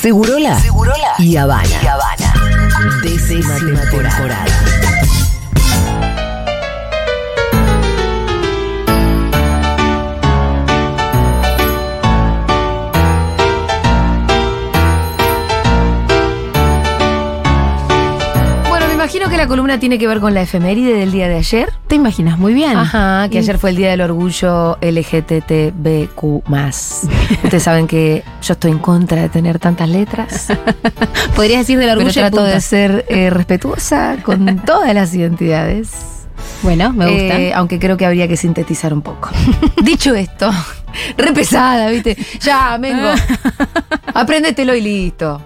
Segurola, Segurola y Habana. Y Habana. Décima temporada. Que la columna tiene que ver con la efeméride del día de ayer. ¿Te imaginas? Muy bien. Ajá, que Y- ayer fue el Día del Orgullo LGTBQ+. Ustedes saben que yo estoy en contra de tener tantas letras, Podrías decir del pero orgullo y trato de ser eh, respetuosa con todas las identidades. Bueno, me gusta. Eh, aunque creo que habría que sintetizar un poco. Dicho esto, re pesada, ¿viste? Ya, Mengo. Apréndetelo y listo.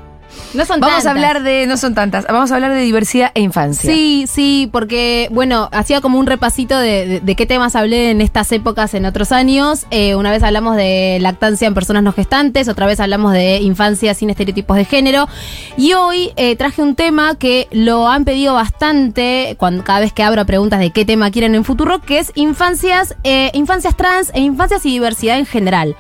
No son Vamos a tantas. hablar de, no son tantas, vamos a hablar de diversidad e infancia. Sí, sí, porque, bueno, hacía como un repasito de, de- de qué temas hablé en estas épocas en otros años. Eh, una vez hablamos de lactancia en personas no gestantes, otra vez hablamos de infancia sin estereotipos de género. Y hoy eh, traje un tema que lo han pedido bastante cuando, cada vez que abro preguntas de qué tema quieren en futuro, que es infancias, eh, infancias trans e infancias y diversidad en general.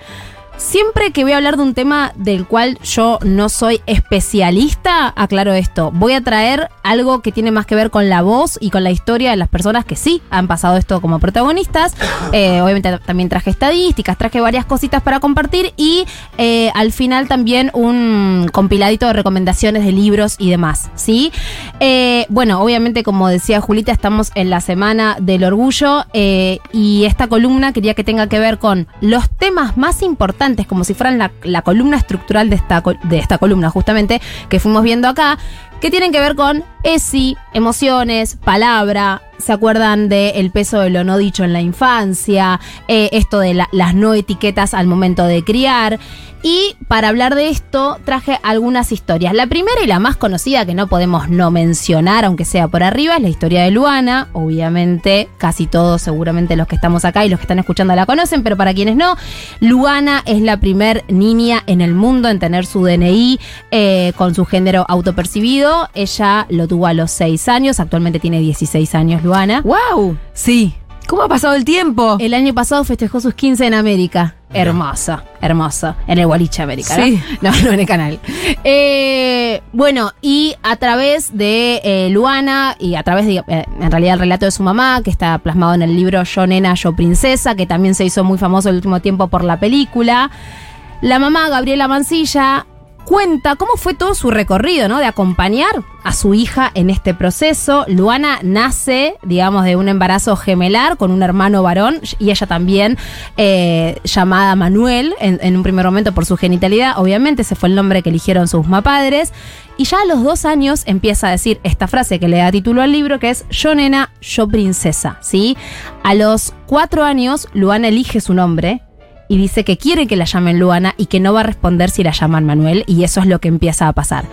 Siempre que voy a hablar de un tema del cual yo no soy especialista, aclaro esto. Voy a traer algo que tiene más que ver con la voz y con la historia de las personas que sí han pasado esto como protagonistas. Eh, obviamente también traje estadísticas, traje varias cositas para compartir y eh, al final también un compiladito de recomendaciones de libros y demás. ¿sí? Eh, bueno, obviamente como decía Julita, estamos en la semana del orgullo y esta columna quería que tenga que ver con los temas más importantes, como si fueran la, la columna estructural de esta, de esta columna justamente que fuimos viendo acá, que tienen que ver con ESI, emociones, palabra. ¿Se acuerdan del peso de lo no dicho en la infancia? Eh, esto de la- las no etiquetas al momento de criar. Y para hablar de esto traje algunas historias. La primera y la más conocida que no podemos no mencionar, aunque sea por arriba, es la historia de Luana. Obviamente, casi todos, seguramente los que estamos acá y los que están escuchando la conocen, pero para quienes no, Luana es la primer niña en el mundo en tener su DNI eh, con su género autopercibido. Ella lo tuvo a los 6 años, actualmente tiene 16 años Luana. ¡Wow! Sí, ¿Cómo ha pasado el tiempo? el año pasado festejó sus 15 en América. Hermoso, hermoso. En el Boliche América, ¿no? Sí. No, no en el canal. Eh, bueno, y a través de eh, Luana y a través de, eh, en realidad, el relato de su mamá, que está plasmado en el libro Yo Nena, Yo Princesa, que también se hizo muy famoso el último tiempo por la película. La mamá, Gabriela Mancilla, cuenta cómo fue todo su recorrido, ¿no? De acompañar a su hija en este proceso. Luana nace, digamos, de un embarazo gemelar con un hermano varón y ella también eh, llamada Manuel en, en un primer momento por su genitalidad. Obviamente ese fue el nombre que eligieron sus mapadres. Y ya a los dos años empieza a decir esta frase que le da título al libro, que es yo nena, yo princesa, ¿sí? A los cuatro años, Luana elige su nombre y dice que quiere que la llamen Luana y que no va a responder si la llaman Manuel y eso es lo que empieza a pasar.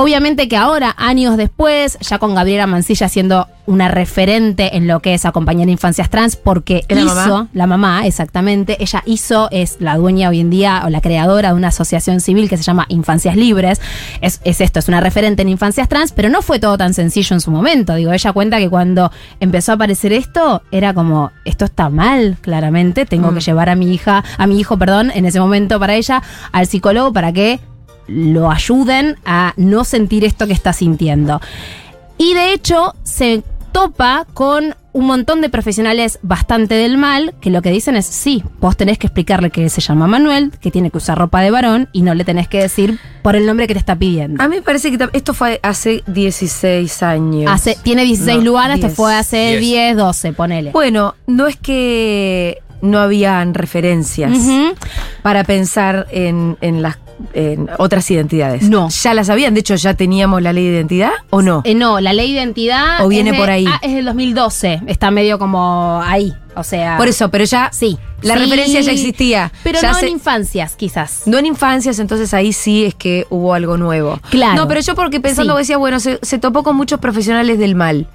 Obviamente que ahora, años después, ya con Gabriela Mancilla siendo una referente en lo que es acompañar infancias trans, porque ¿Es la hizo, mamá? la mamá, exactamente, ella hizo, es la dueña hoy en día o la creadora de una asociación civil que se llama Infancias Libres. Es, es esto, es una referente en infancias trans, pero no fue todo tan sencillo en su momento. Digo, ella cuenta que cuando empezó a aparecer esto, era como, esto está mal, claramente, tengo Mm. que llevar a mi hija, a mi hijo, perdón, en ese momento para ella, al psicólogo para que lo ayuden a no sentir esto que está sintiendo. Y de hecho se topa con un montón de profesionales bastante del mal que lo que dicen es, sí, vos tenés que explicarle que se llama Manuel, que tiene que usar ropa de varón y no le tenés que decir por el nombre que te está pidiendo. A mí me parece que esto fue hace 16 años. Hace, tiene 16 No, Luana, este 10. fue hace 10. 10, 12, ponele. Bueno, no es que no habían referencias para pensar en, en las en otras identidades. No. ¿Ya las habían? De hecho, ¿ya teníamos la ley de identidad o no? Eh, no, la ley de identidad. ¿O viene de- por ahí? ah, es del 2012. Está medio como ahí. O sea. Por eso, pero ya Sí. la Sí, referencia ya existía. Pero Ya no se- en infancias, quizás. No en infancias, entonces ahí sí es que hubo algo nuevo. Claro. No, pero yo porque pensando Sí. decía, bueno, se, se topó con muchos profesionales del mal.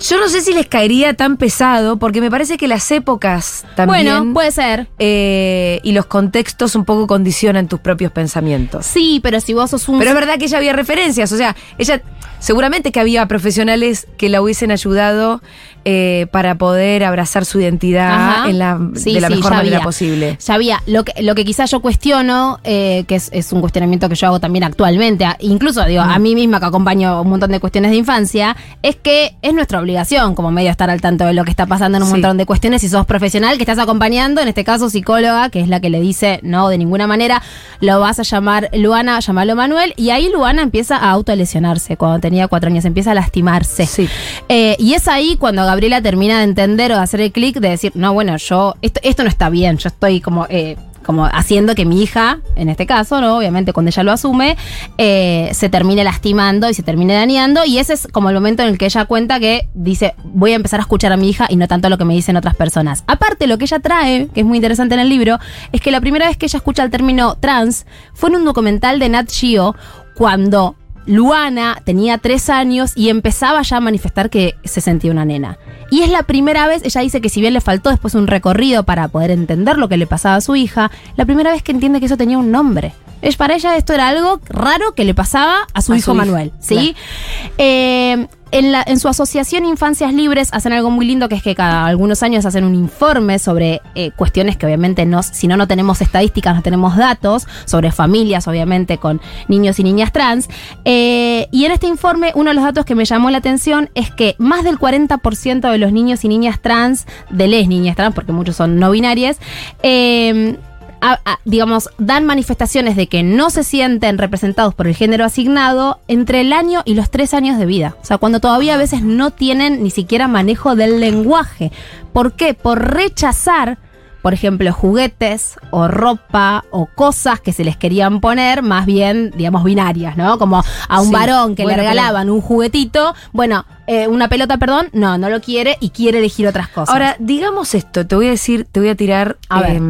Yo no sé si les caería tan pesado, porque me parece que las épocas también Bueno, puede ser. eh, y los contextos un poco condicionan tus propios pensamientos. Sí, pero si vos sos un. Pero es verdad que ella había referencias, o sea, ella seguramente que había profesionales que la hubiesen ayudado eh, para poder abrazar su identidad Ajá. en la, Sí, de la sí, mejor manera había. posible. Ya había. Lo que, lo que quizás yo cuestiono, eh, que es, es un cuestionamiento que yo hago también actualmente, incluso digo, Mm. a mí misma que acompaño un montón de cuestiones de infancia, es que es nuestra obligación como medio estar al tanto de lo que está pasando en un Sí. montón de cuestiones. Si sos profesional que estás acompañando, en este caso psicóloga, que es la que le dice, no, de ninguna manera, lo vas a llamar Luana, llamalo Manuel, y ahí Luana empieza a autolesionarse cuando tenía cuatro años, empieza a lastimarse. Sí. Eh, y es ahí cuando Gabriela termina de entender o de hacer el clic de decir, no, bueno, yo, esto, esto no está bien, yo estoy como, eh, como haciendo que mi hija, en este caso, ¿no? Obviamente cuando ella lo asume, eh, se termine lastimando y se termine dañando. Y ese es como el momento en el que ella cuenta que dice, voy a empezar a escuchar a mi hija y no tanto lo que me dicen otras personas. Aparte, lo que ella trae, que es muy interesante en el libro, es que la primera vez que ella escucha el término trans fue en un documental de Nat Geo cuando Luana tenía tres años y empezaba ya a manifestar que se sentía una nena. Y es la primera vez, ella dice que si bien le faltó después un recorrido para poder entender lo que le pasaba a su hija, la primera vez que entiende que eso tenía un nombre. Es, para ella esto era algo raro que le pasaba a su A hijo su Manuel, ¿sí? Eh, en, su asociación Infancias Libres hacen algo muy lindo que es que cada algunos años hacen un informe sobre eh, cuestiones que obviamente no, si no no tenemos estadísticas, no tenemos datos, sobre familias obviamente con niños y niñas trans. Eh, y en este informe uno de los datos que me llamó la atención es que más del 40% de los niños y niñas trans, de les niñas trans, porque muchos son no binarias, eh, a- a- digamos, dan manifestaciones de que no se sienten representados por el género asignado entre el año y los tres años de vida. O sea, cuando todavía a veces no tienen ni siquiera manejo del lenguaje. ¿Por qué? Por rechazar, por ejemplo, juguetes o ropa o cosas que se les querían poner, más bien, digamos, binarias, ¿no? Como a un Sí, varón que bueno, le regalaban un juguetito, bueno, eh, una pelota, perdón, no, no lo quiere y quiere elegir otras cosas. Ahora, digamos esto, te voy a decir, te voy a tirar A ver.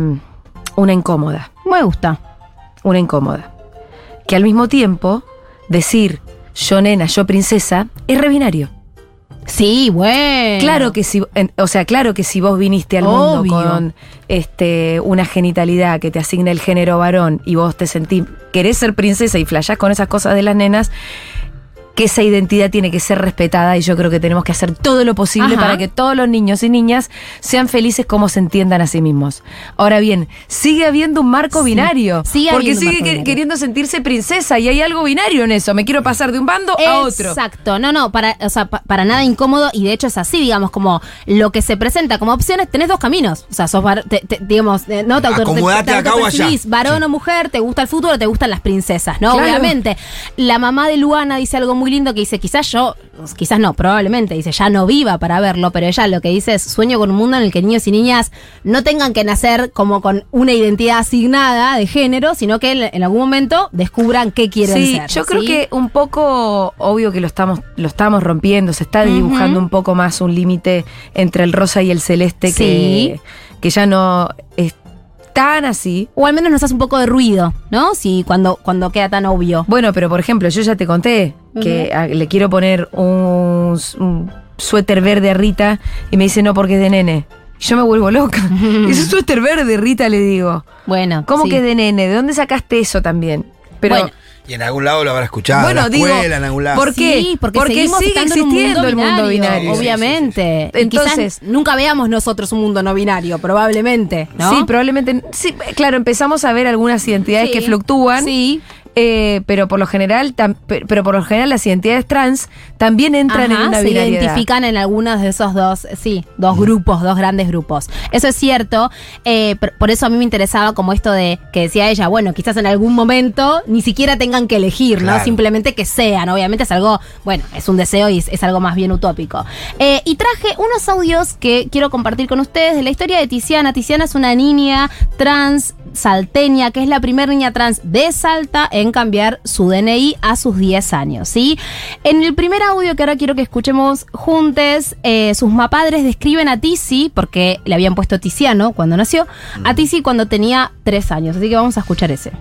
Una incómoda. me gusta. Una incómoda. Que al mismo tiempo, decir yo nena, yo princesa, es rebinario. Sí, bueno. Claro que si, o sea, claro que si vos viniste al mundo con este, una genitalidad que te asigna el género varón y vos te sentís, querés ser princesa y flashás con esas cosas de las nenas, que esa identidad tiene que ser respetada y yo creo que tenemos que hacer todo lo posible Ajá. para que todos los niños y niñas sean felices como se entiendan a sí mismos. Ahora bien, sigue habiendo un marco Sí, binario, sigue porque sigue marco que- binario. queriendo sentirse princesa y hay algo binario en eso. Me quiero pasar de un bando a otro. Exacto, no, no, para, o sea, pa- para nada incómodo y de hecho es así, digamos, como lo que se presenta como opciones, tenés dos caminos, o sea, sos, te- te- digamos, eh, no te auto- Acomodate te- te acá o allá. autopercibís varón Sí. o mujer, te gusta el fútbol o te gustan las princesas, ¿no? Claro. Obviamente. La mamá de Luana dice algo muy lindo que dice, quizás yo, quizás no, probablemente, dice, ya no viva para verlo, pero ella lo que dice es, sueño con un mundo en el que niños y niñas no tengan que nacer como con una identidad asignada de género, sino que en, en algún momento descubran qué quieren Sí, ser. yo creo ¿sí? que un poco, obvio que lo estamos, lo estamos rompiendo, se está dibujando un poco más un límite entre el rosa y el celeste que, que ya no es tan así. O al menos nos hace un poco de ruido, ¿no? Si cuando, cuando queda tan obvio. Bueno, pero por ejemplo, yo ya te conté que a- le quiero poner un, un suéter verde a Rita y me dice no porque es de nene. Y yo me vuelvo loca. Ese suéter verde, Rita, le digo. Bueno. ¿Cómo sí. que es de nene? ¿De dónde sacaste eso también? Pero Bueno, Y en algún lado lo habrá escuchado. Bueno, en la digo, escuela, en algún lado. ¿por qué? Sí, porque, Porque seguimos sigue un existiendo el mundo binario. Obviamente. Sí, sí, sí. Y quizás Entonces- nunca veamos nosotros un mundo no binario, probablemente. ¿no? Sí, probablemente. Sí, claro, empezamos a ver algunas identidades Sí. que fluctúan. Sí. Eh, pero por lo general, tam- pero por lo general las identidades trans también entran Ajá, en una se identifican en algunos de esos dos, sí, dos grupos, dos grandes grupos. Eso es cierto. eh, por, por eso a mí me interesaba como esto de que decía ella, bueno, quizás en algún momento ni siquiera tengan que elegir, ¿no? Simplemente que sean. Obviamente es algo, bueno, es un deseo y es, es algo más bien utópico. Eh, y traje unos audios que quiero compartir con ustedes de la historia de Tiziana. Tiziana es una niña trans salteña, que es la primera niña trans de Salta en cambiar su DNI a sus 10 años, ¿sí? En el primer audio que ahora quiero que escuchemos juntos, eh, sus mapadres describen a Tizi, porque le habían puesto Tiziano cuando nació, a Tizi cuando tenía 3 años, así que vamos a escuchar ese.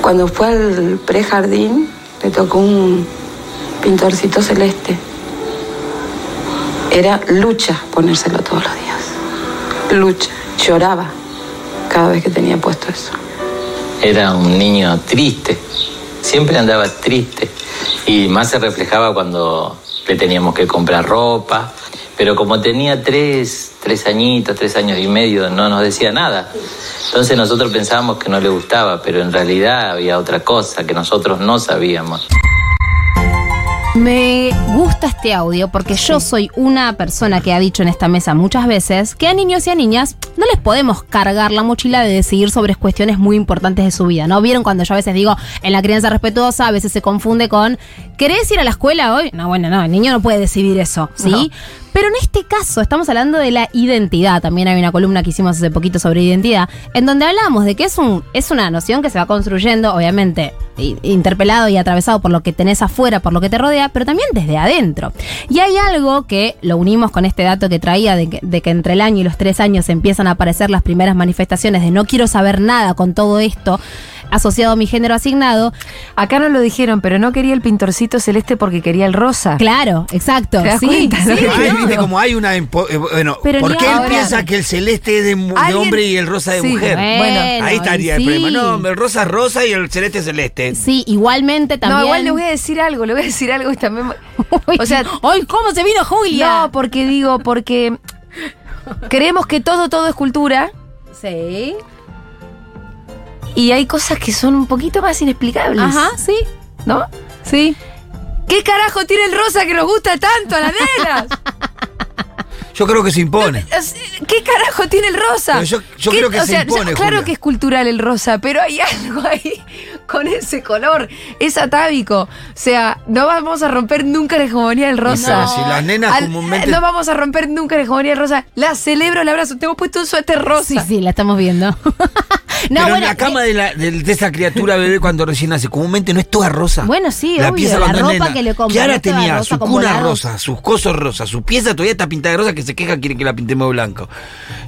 Cuando fue al prejardín, le tocó un pintorcito celeste. Era lucha ponérselo todos los días. Lucha. Lloraba cada vez que tenía puesto eso. Era un niño triste, siempre andaba triste. Y más se reflejaba cuando le teníamos que comprar ropa. Pero como tenía tres, tres añitos, tres años y medio, no nos decía nada. Entonces nosotros pensábamos que no le gustaba, pero en realidad había otra cosa que nosotros no sabíamos. Me gusta este audio porque yo soy una persona que ha dicho en esta mesa muchas veces que a niños y a niñas no les podemos cargar la mochila de decidir sobre cuestiones muy importantes de su vida, ¿no? ¿Vieron cuando yo a veces digo en la crianza respetuosa, a veces se confunde con ¿querés ir a la escuela hoy? No, bueno, no, el niño no puede decidir eso, ¿sí? Pero en este caso estamos hablando de la identidad. También hay una columna que hicimos hace poquito sobre identidad, en donde hablamos de que es, un, es una noción que se va construyendo, obviamente, interpelado y atravesado por lo que tenés afuera, por lo que te rodea, pero también desde adentro. Y hay algo que lo unimos con este dato que traía de que, de que entre el año y los tres años empiezan a aparecer las primeras manifestaciones de no quiero saber nada con todo esto asociado a mi género asignado. Acá no lo dijeron, pero no quería el pintorcito celeste porque quería el rosa. Claro, exacto. ¿Te das sí, cuenta? sí, viste, como hay una. eh, Bueno, Pero ¿por qué él ahora. piensa que el celeste es de, hombre y el rosa de Sí, mujer? bueno, ahí estaría el problema. No, el rosa es rosa y el celeste es celeste. Sí, igualmente también. No, igual le voy a decir algo, le voy a decir algo y también. Uy, O sea, ¡Ay, cómo se vino Julia! No, porque digo, porque creemos que todo, todo es cultura Sí. Y hay cosas que son un poquito más inexplicables. Ajá, sí. ¿No? Sí. ¿Qué carajo tiene el rosa que nos gusta tanto a las nenas? Yo creo que se impone. ¿Qué carajo tiene el rosa? Pero yo- yo ¿Qué- creo que o se sea, impone, Claro Julia. que es cultural el rosa, pero hay algo ahí con ese color. Es atávico. O sea, no vamos a romper nunca la hegemonía del rosa. No. Si las nenas Al- comúnmente- No vamos a romper nunca la hegemonía del rosa. La celebro, la abrazo. Tengo puesto un suéter rosa. Sí, sí, la estamos viendo. no, Pero bueno, en la cama de, la- de- de esa criatura bebé cuando recién nace, comúnmente no es toda rosa. Bueno, sí, la obvio, pieza la ropa nena. que le compran, Kiara tenía rosa su cuna rosa, sus cosos rosas, su pieza todavía está pintada de rosa que se queja quiere que la pintemos de blanco.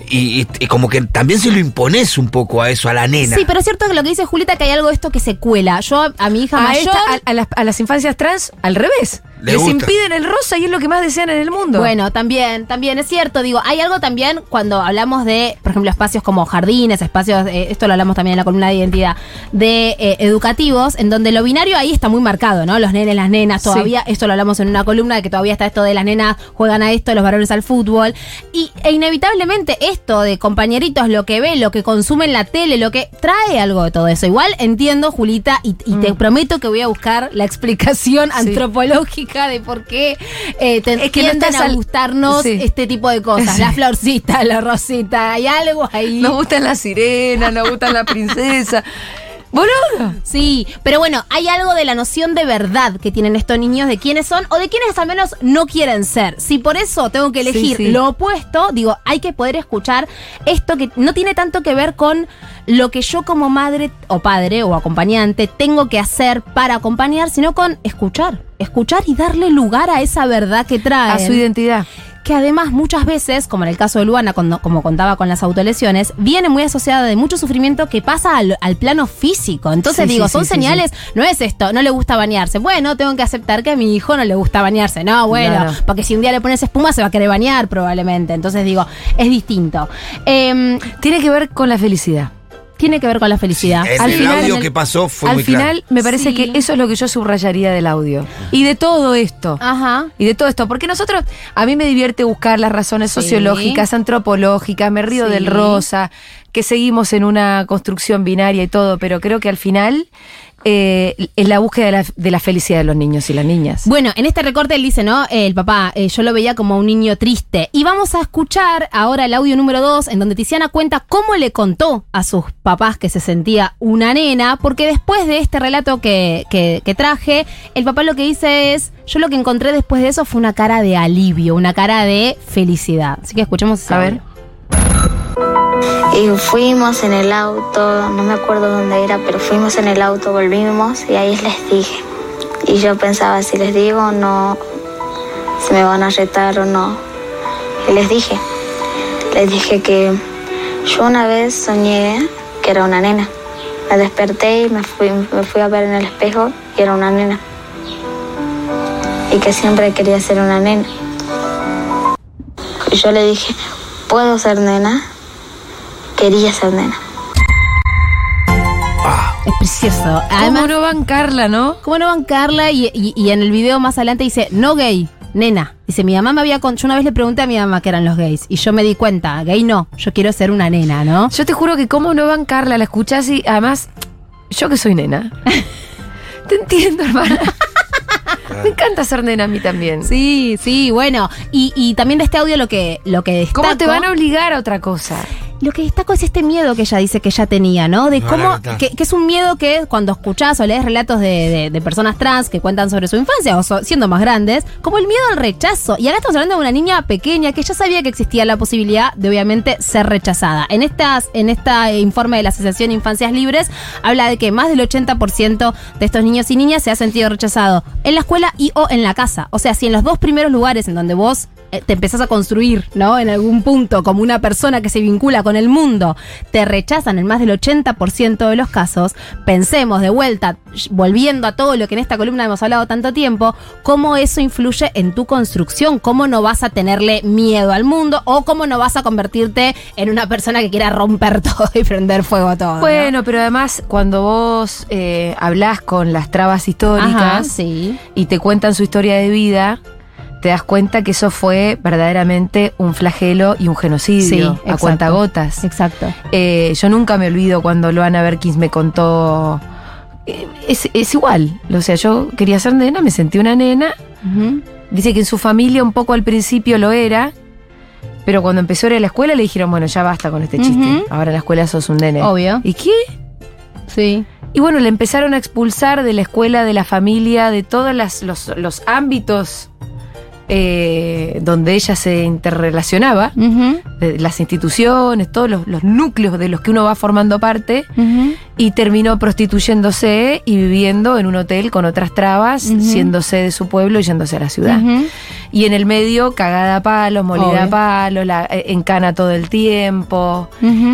Y, y- y como que también se lo impones un poco a eso, a la nena. Sí, pero es cierto que lo que dice Julieta que hay algo de esto que se cuela. Yo a, a mi hija A, mayor. esta- a- a las, a las infancias trans, al revés. Le Les gusta. impiden el rosa y es lo que más desean en el mundo. Bueno, también, también es cierto. Digo, hay algo también cuando hablamos de, por ejemplo, espacios como jardines, espacios, eh, esto lo hablamos también en la columna de identidad, de eh, educativos, en donde lo binario ahí está muy marcado, ¿no? Los nenes, las nenas, Sí. todavía, esto lo hablamos en una columna de que todavía está esto de las nenas juegan a esto, los varones al fútbol. Y e inevitablemente esto de compañeritos, lo que ve, lo que consume en la tele, lo que trae algo de todo eso. Igual entiendo, Julita, y, y te prometo que voy a buscar la explicación Mm. Sí. antropológica de por qué eh, te Es que no tienden estás a gustarnos Sí. este tipo de cosas. Sí. La florcita, la rosita, hay algo ahí. Nos gustan las sirenas, nos gustan la princesa. Boludo. Sí, pero bueno, hay algo de la noción de verdad que tienen estos niños de quiénes son o de quiénes al menos no quieren ser. Si por eso tengo que elegir Sí, sí. lo opuesto, digo, hay que poder escuchar esto que no tiene tanto que ver con lo que yo como madre o padre o acompañante tengo que hacer para acompañar, sino con escuchar. Escuchar y darle lugar a esa verdad que trae. A su identidad. Que además muchas veces, como en el caso de Luana, cuando- como contaba con las autolesiones, viene muy asociada de mucho sufrimiento que pasa al, al plano físico. Entonces Sí, digo, sí, son sí, señales, no es esto, no le gusta bañarse. Bueno, tengo que aceptar que a mi hijo no le gusta bañarse. No, bueno, Claro. porque si un día le pones espuma se va a querer bañar probablemente. Entonces digo, es distinto. Em, Tiene que ver con la felicidad. Tiene que ver con la felicidad. El, Al el final, audio en el- que pasó fue Al muy final, claro. me parece Sí. que eso es lo que yo subrayaría del audio. Y de todo esto. Ajá. Y de todo esto, porque nosotros, a mí me divierte buscar las razones Sí. sociológicas, antropológicas, me río Sí. del rosa, que seguimos en una construcción binaria y todo, pero creo que al final eh, es la búsqueda de la, de la felicidad de los niños y las niñas. Bueno, en este recorte él dice, ¿no? El papá, eh, yo lo veía como un niño triste. Y vamos a escuchar ahora el audio número 2, en donde Tiziana cuenta cómo le contó a sus papás que se sentía una nena, porque después de este relato que, que- que traje, el papá lo que dice es, yo lo que encontré después de eso fue una cara de alivio, una cara de felicidad. Así que escuchemos ese A ver. audio. Y fuimos en el auto, no me acuerdo dónde era, pero fuimos en el auto, volvimos y ahí les dije. Y yo pensaba si les digo o no, si me van a retar o no. Y les dije, les dije que yo una vez soñé que era una nena. Me desperté y me fui, me fui a ver en el espejo y era una nena. Y que siempre quería ser una nena. Y yo le dije, ¿puedo ser nena? Quería ser nena. Ah, Es precioso. ¿Cómo no bancarla, no? ¿cómo no bancarla? Y, y- y en el video más adelante dice, no gay, nena. Dice, mi mamá me había... Con... Yo una vez le pregunté a mi mamá qué eran los gays. Y yo me di cuenta, gay no, yo quiero ser una nena, ¿no? Yo te juro que cómo no bancarla, la escuchás y además, yo que soy nena. te entiendo, hermana. Me encanta ser nena a mí también. Sí, sí, bueno. Y, y también de este audio lo que, lo que destaco... ¿Cómo te van a obligar a otra cosa? Lo que destaco es este miedo que ella dice que ella tenía, ¿no? De No, cómo. Que, que es un miedo que cuando escuchás o lees relatos de, de- de personas trans que cuentan sobre su infancia o so- siendo más grandes, como el miedo al rechazo. Y acá estamos hablando de una niña pequeña que ya sabía que existía la posibilidad de, obviamente, ser rechazada. En estas, en este informe de la Asociación Infancias Libres, habla de que más del 80% de estos niños y niñas se ha sentido rechazado en la escuela y o en la casa. O sea, si en los dos primeros lugares en donde vos eh, te empezás a construir, ¿no? En algún punto, como una persona que se vincula con el mundo, te rechazan en más del 80% de los casos, pensemos de vuelta, volviendo a todo lo que en esta columna hemos hablado tanto tiempo, cómo eso influye en tu construcción, cómo no vas a tenerle miedo al mundo o cómo no vas a convertirte en una persona que quiera romper todo y prender fuego a todo. ¿no? Bueno, pero además cuando vos eh, hablás con las trabas históricas Ajá, sí. y te cuentan su historia de vida, te das cuenta que eso fue verdaderamente un flagelo y un genocidio Sí, a cuentagotas. Exacto. Eh, yo nunca me olvido cuando Loana Berkins me contó. eh, Es, es igual. O sea, yo quería ser nena, me sentí una nena. Dice que en su familia un poco al principio lo era. Pero cuando empezó a ir a la escuela le dijeron, bueno, ya basta con este chiste. Ahora en la escuela sos un nene. Obvio. ¿Y qué? Sí. Y bueno, le empezaron a expulsar de la escuela, de la familia, de todos los ámbitos eh, donde ella se interrelacionaba, de las instituciones, todos los, los núcleos de los que uno va formando parte. Y terminó prostituyéndose y viviendo en un hotel con otras trabas, siéndose de su pueblo y yéndose a la ciudad. Y en el medio, cagada a palos, molida a palos, la, eh, encana todo el tiempo,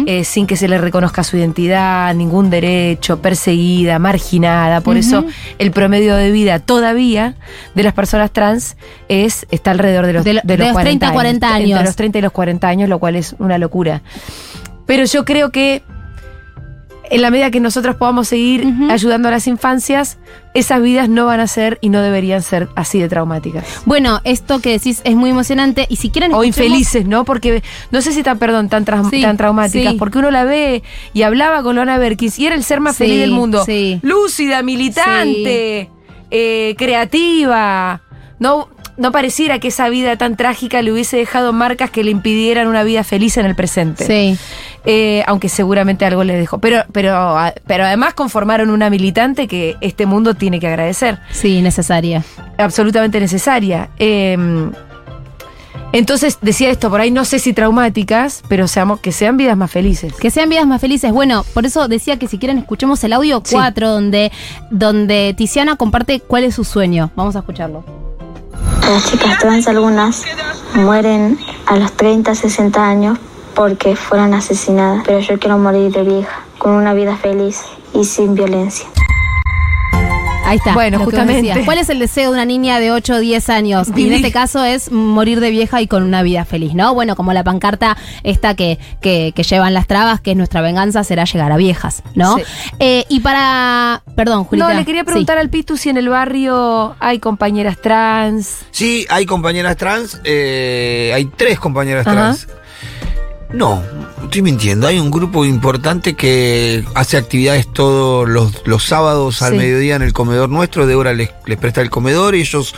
eh, sin que se le reconozca su identidad, ningún derecho, perseguida, marginada. Por eso el promedio de vida todavía de las personas trans es está alrededor de los, De lo- de los 30 a 40 años. Entre los 30 y los 40 años, lo cual es una locura. Pero yo creo que en la medida que nosotros podamos seguir ayudando a las infancias, esas vidas no van a ser y no deberían ser así de traumáticas. Bueno, esto que decís es muy emocionante y si quieren O infelices, ¿no? Porque no sé si tan, perdón, tan, Sí, tan traumáticas, sí. porque uno la ve y hablaba con Lona Berkis y era el ser más Sí, feliz del mundo. sí. Lúcida, militante, eh, creativa. No, no pareciera que esa vida tan trágica le hubiese dejado marcas que le impidieran una vida feliz en el presente. Sí. Eh, aunque seguramente algo le dejó. Pero, pero, a- pero además conformaron una militante que este mundo tiene que agradecer Sí, necesaria. absolutamente necesaria. Eh, entonces decía esto, por ahí no sé si traumáticas, pero seamos, que sean vidas más felices. Que sean vidas más felices. Bueno, por eso decía que si quieren escuchemos el audio Sí. 4 donde, donde Tiziana comparte cuál es su sueño. Vamos a escucharlo. Las chicas trans algunas mueren a los 30, 60 años porque fueron asesinadas, pero yo quiero morir de vieja, con una vida feliz y sin violencia. Ahí está. Bueno, justamente. decías. ¿Cuál es el deseo de una niña de 8 o 10 años? Y en este caso es morir de vieja y con una vida feliz, ¿no? Bueno, como la pancarta esta que, que, que llevan las trabas, que es nuestra venganza será llegar a viejas, ¿no? Sí. Eh, y para... Perdón, Julita. No, le quería preguntar al Pitu si en el barrio hay compañeras trans. Sí, hay compañeras trans, eh, hay tres compañeras Ajá. trans. No, estoy mintiendo. Hay un grupo importante que hace actividades todos los, los sábados al Sí. mediodía en el comedor nuestro. Débora les, les presta el comedor y ellos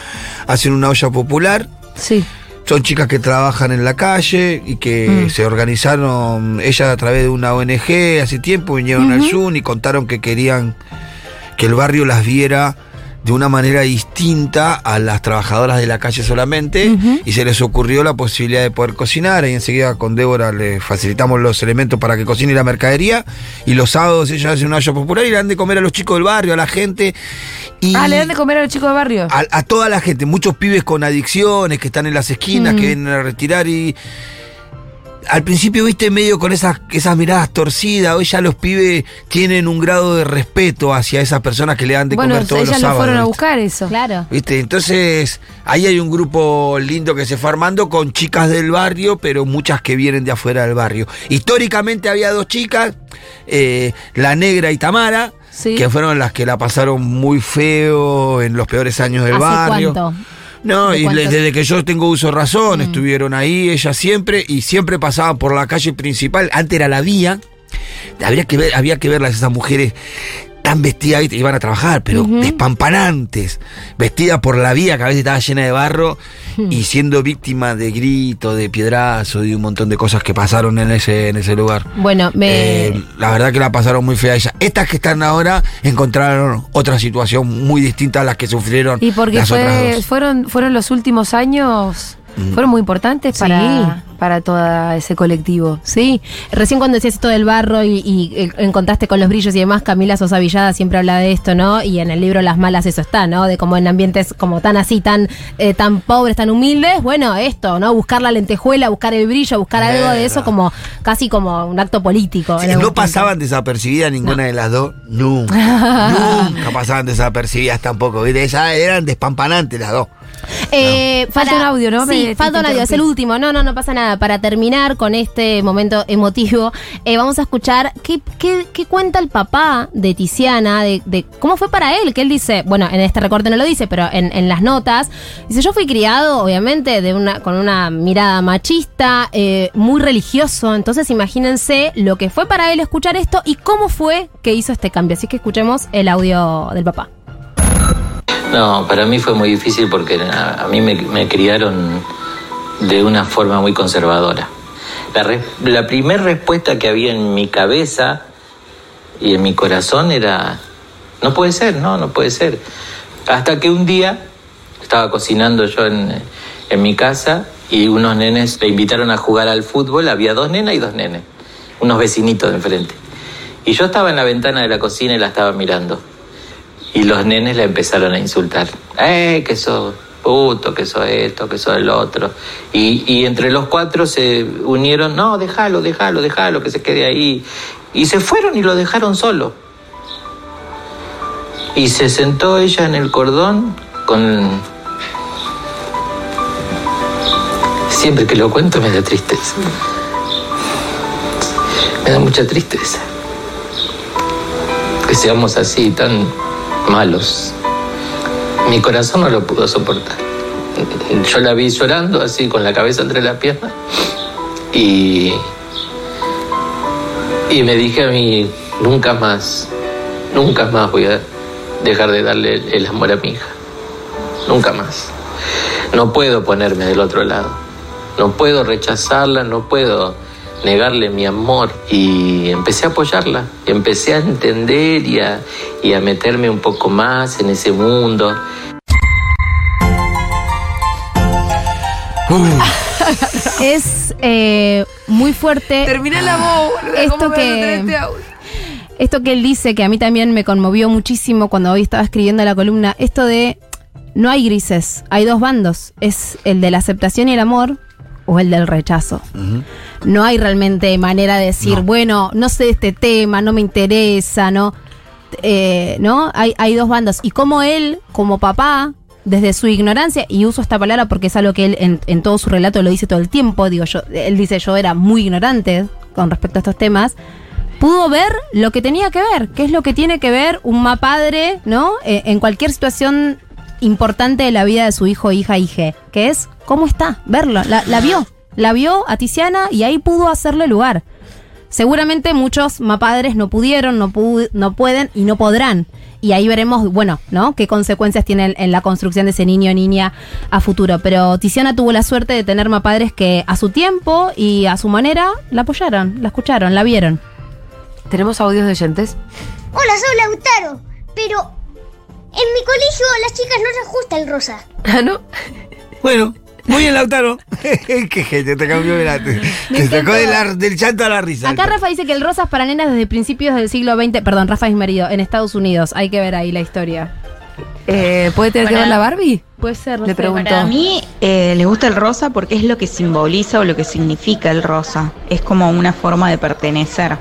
hacen una olla popular. Sí. Son chicas que trabajan en la calle y que Mm. se organizaron, ellas a través de una ONG hace tiempo, vinieron al Zoom y contaron que querían que el barrio las viera de una manera distinta a las trabajadoras de la calle solamente y se les ocurrió la posibilidad de poder cocinar y enseguida con Débora le facilitamos los elementos para que cocine la mercadería y los sábados ellas hacen una olla popular y le dan de comer a los chicos del barrio, a la gente y Ah, le dan de comer a los chicos de barrio. a, a toda la gente, muchos pibes con adicciones que están en las esquinas, Mm. que vienen a retirar y. Al principio, viste, medio con esas, esas miradas torcidas, hoy ya los pibes tienen un grado de respeto hacia esas personas que le dan de bueno, comer todos ellas los lo sábados. fueron a ¿viste? buscar eso. Claro. ¿Viste? Entonces, ahí hay un grupo lindo que se fue armando con chicas del barrio, pero muchas que vienen de afuera del barrio. Históricamente había dos chicas, eh, la negra y Tamara, Sí. que fueron las que la pasaron muy feo en los peores años del ¿Hace barrio. cuánto? No, ¿De y desde que yo tengo uso de razón, Mm. estuvieron ahí ellas siempre y siempre pasaban por la calle principal. Antes era la vía. Habría que ver, había que verlas esas mujeres tan vestidas, ¿viste? iban a trabajar, pero despampanantes, vestidas por la vía que a veces estaba llena de barro Hmm. y siendo víctimas de gritos, de piedrazo y un montón de cosas que pasaron en ese, en ese lugar. Bueno, me. Eh, la verdad que la pasaron muy fea ella. Estas que están ahora encontraron otra situación muy distinta a las que sufrieron Y porque las otras dos. fueron, fueron los últimos años, Mm. fueron muy importantes para, para todo ese colectivo. Sí, recién cuando decías esto del barro y, y, eh, en contraste con los brillos y demás, Camila Sosa Villada siempre habla de esto, ¿no? Y en el libro Las Malas eso está, ¿no? De como en ambientes como tan así, tan, eh, tan pobres, tan humildes, bueno, esto, ¿no? Buscar la lentejuela, buscar el brillo, buscar algo de eso como casi como un acto político. Sí, no punto. pasaban desapercibidas ninguna de las dos. Nunca. nunca pasaban desapercibidas tampoco. ¿viste? Ellas eran despampanantes las dos. Eh, Falta para- un audio, ¿no? Sí, falta un audio, es el último. No, no, no pasa nada. Para terminar con este momento emotivo, eh, vamos a escuchar qué, qué- qué cuenta el papá de Tiziana, de, de cómo fue para él, que él dice, bueno, en este recorte no lo dice, pero en, en las notas, dice, yo fui criado, obviamente, de una, con una mirada machista, eh, muy religioso, entonces imagínense lo que fue para él escuchar esto y cómo fue que hizo este cambio. Así que escuchemos el audio del papá. No, para mí fue muy difícil porque a, mí me, criaron de una forma muy conservadora. La, la primera respuesta que había en mi cabeza y en mi corazón era, no puede ser, no, no puede ser. Hasta que un día estaba cocinando yo en, en mi casa y unos nenes le invitaron a jugar al fútbol, había dos nenas y dos nenes, unos vecinitos de enfrente. Y yo estaba en la ventana de la cocina y la estaba mirando. Y los nenes la empezaron a insultar. ¡Eh, que sos puto, que sos esto, que sos el otro! Y, y entre los cuatro se unieron, no, déjalo, déjalo, déjalo, que se quede ahí. Y se fueron y lo dejaron solo. Y se sentó ella en el cordón con... Siempre que lo cuento me da tristeza. Me da mucha tristeza que seamos así, tan malos. Mi corazón no lo pudo soportar. Yo la vi llorando así, con la cabeza entre las piernas. Y, y me dije a mí, nunca más, nunca más voy a dejar de darle el, amor a mi hija. Nunca más. No puedo ponerme del otro lado. No puedo rechazarla, no puedo negarle mi amor. Y empecé a apoyarla, empecé a entender y a, y a meterme un poco más en ese mundo. Es eh, muy fuerte. Terminé la voz, Esto ¿cómo me vas a que- este? Esto que él dice, que a mí también me conmovió muchísimo cuando hoy estaba escribiendo la columna, esto de no hay grises, hay dos bandos, es el de la aceptación y el amor o el del rechazo. No hay realmente manera de decir, No. bueno, no sé de este tema, no me interesa, ¿no? Eh, ¿No? Hay, hay dos bandos. Y como él, como papá, desde su ignorancia, y uso esta palabra porque es algo que él en, en todo su relato lo dice todo el tiempo, digo yo, él dice yo era muy ignorante con respecto a estos temas, pudo ver lo que tenía que ver, que es lo que tiene que ver un ma padre, ¿no? Eh, en cualquier situación importante de la vida de su hijo, hija, hije, que es cómo está, verlo, la, la vio, la vio a Tiziana y ahí pudo hacerle lugar. Seguramente muchos mapadres no pudieron, no, pu- no pueden y no podrán. Y ahí veremos, bueno, ¿no? Qué consecuencias tiene en la construcción de ese niño o niña a futuro. Pero Tiziana tuvo la suerte de tener mapadres que a su tiempo y a su manera la apoyaron, la escucharon, la vieron. ¿Tenemos audios de oyentes? Hola, soy Lautaro, pero en mi colegio a las chicas no les gusta el rosa. Ah, ¿no? Bueno, muy bien, Lautaro. Qué gente, te cambió la. Te, te sacó de la- del chanto a la risa. Acá Rafa dice que el rosa es para nenas desde principios del siglo XX, perdón, Rafa es marido, en Estados Unidos. Hay que ver ahí la historia. Eh, ¿Puede tener que ver la Barbie? Puede ser, Le pregunto. Para mí eh, les gusta el rosa porque es lo que simboliza o lo que significa el rosa. Es como una forma de pertenecer.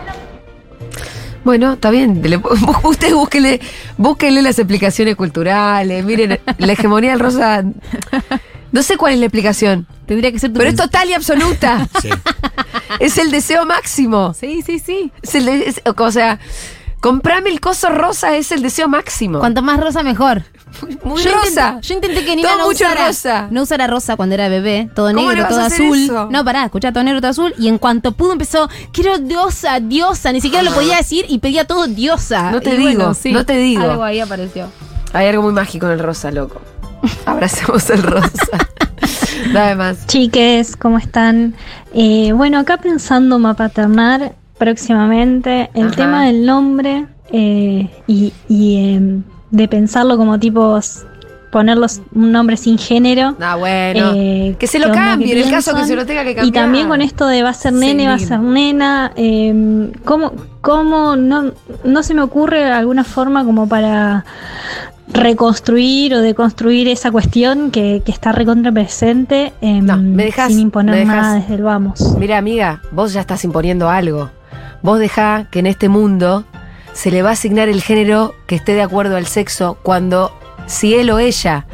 Bueno, está bien. Le- usted búsquele, búsquele las explicaciones culturales. Miren, la hegemonía del rosa. No sé cuál es la explicación, Tendría que ser tu pero es total y absoluta. Sí. Es el deseo máximo. Sí, sí, sí. Es el de- es- o sea, Comprame el coso rosa, es el deseo máximo. Cuanto más rosa, mejor. Muy rosa. Intenté, yo intenté que Nina Todo no mucho usara, rosa. no usara rosa cuando era bebé, todo ¿Cómo le negro, vas todo a hacer azul. eso? No, pará, escuchá, todo negro, todo azul. Y en cuanto pudo empezó, quiero diosa, diosa. Ni siquiera lo podía decir y pedía todo diosa. No te Y digo, sí, no te digo. Algo ahí apareció. Hay algo muy mágico en el rosa, loco. Abracemos el rosa. Dame más. Chiques, ¿cómo están? Eh, bueno, acá pensando mapaternar próximamente, el Ajá. tema del nombre eh, y, y, em, de pensarlo como tipos, ponerlos un nombre sin género. Ah, bueno. Eh, que se lo ¿qué onda cambie, en el caso que se lo tenga que cambiar. Y también con esto de va a ser nene, va a ser nena, eh, ¿cómo, cómo no, no se me ocurre alguna forma como para reconstruir o deconstruir esa cuestión que, que está recontra presente em, No, me dejas- sin imponer me nada desde el vamos? Mira, amiga, vos ya estás imponiendo algo. Vos dejá que en este mundo se le va a asignar el género que esté de acuerdo al sexo cuando, si él o ella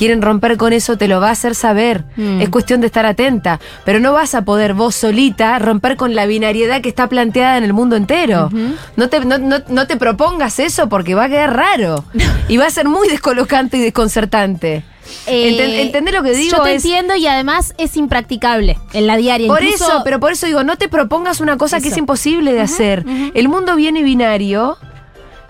quieren romper con eso, te lo va a hacer saber. Mm. Es cuestión de estar atenta. Pero no vas a poder vos solita romper con la binariedad que está planteada en el mundo entero. no, te, no, no- no te propongas eso porque va a quedar raro. y va a ser muy descolocante y desconcertante. Enten- ¿Entendés lo que digo? Yo te Es- entiendo y además es impracticable en la diaria. por Incluso- eso, pero por eso digo, no te propongas una cosa que es imposible de hacer. El mundo viene binario.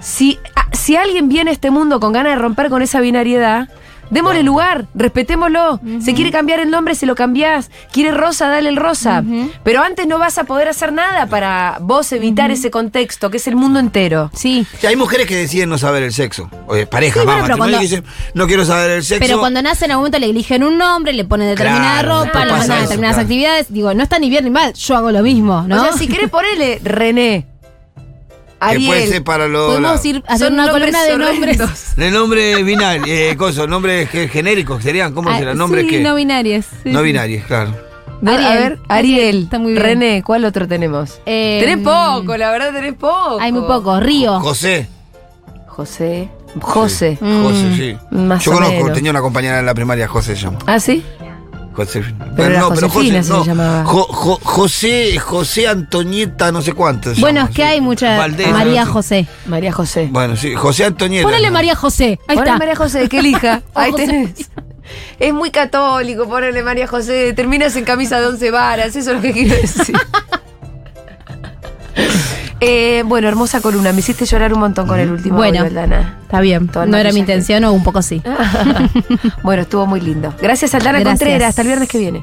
Si, si alguien viene a este mundo con ganas de romper con esa binariedad, démosle lugar, respetémoslo. Se quiere cambiar el nombre, se lo cambiás. Quiere rosa, dale el rosa. Pero antes no vas a poder hacer nada para vos evitar ese contexto, que es el mundo entero. Sí. Sí, hay mujeres que deciden no saber el sexo. O de pareja, Sí, bueno, mamá, pero cuando- que dicen, no quiero saber el sexo. Pero cuando nacen en algún momento le eligen un nombre, le ponen determinada Claro, ropa, le mandan determinadas claro. actividades. Digo, no está ni bien ni mal, yo hago lo mismo, ¿no? O sea, si querés ponerle René, que puede Ariel, ser para los. Podemos ir a hacer una nombres columna de nombres. horrendos. El nombre binario, eh, coso, nombres ge- genéricos serían, ¿cómo Ah, serán? Nombres sí, que. no binarios. sí, no sí. binarios, claro. A Ariel. ver, Ariel, Está muy bien. René, ¿cuál otro tenemos? Eh, tenés poco, la verdad tenés poco. Hay muy poco. Río. José. José. José. Mm. José, sí. Más Yo conozco, menos. tenía una compañera en la primaria, José se llama. ¿Ah, sí? José. Pero era Josefina, se llamaba. Jo- Jo- José, José Antonieta, no sé cuánto. se Bueno, llama, es que sí. hay mucha. Valdés, María no sé. José. María José. Bueno, sí, José Antonieta. Ponele ¿no? María José. Ahí Ponle está. María José, que elija. Ahí José. tenés. Es muy católico ponerle María José. Terminas en camisa de once varas, eso es lo que quiero decir. Eh, bueno, hermosa columna. Me hiciste llorar un montón con el último Bueno. Aldana. Está bien. Todo No era mi intención o un poco sí. bueno, estuvo muy lindo. Gracias, Aldana Gracias. Contreras. Hasta el viernes que viene.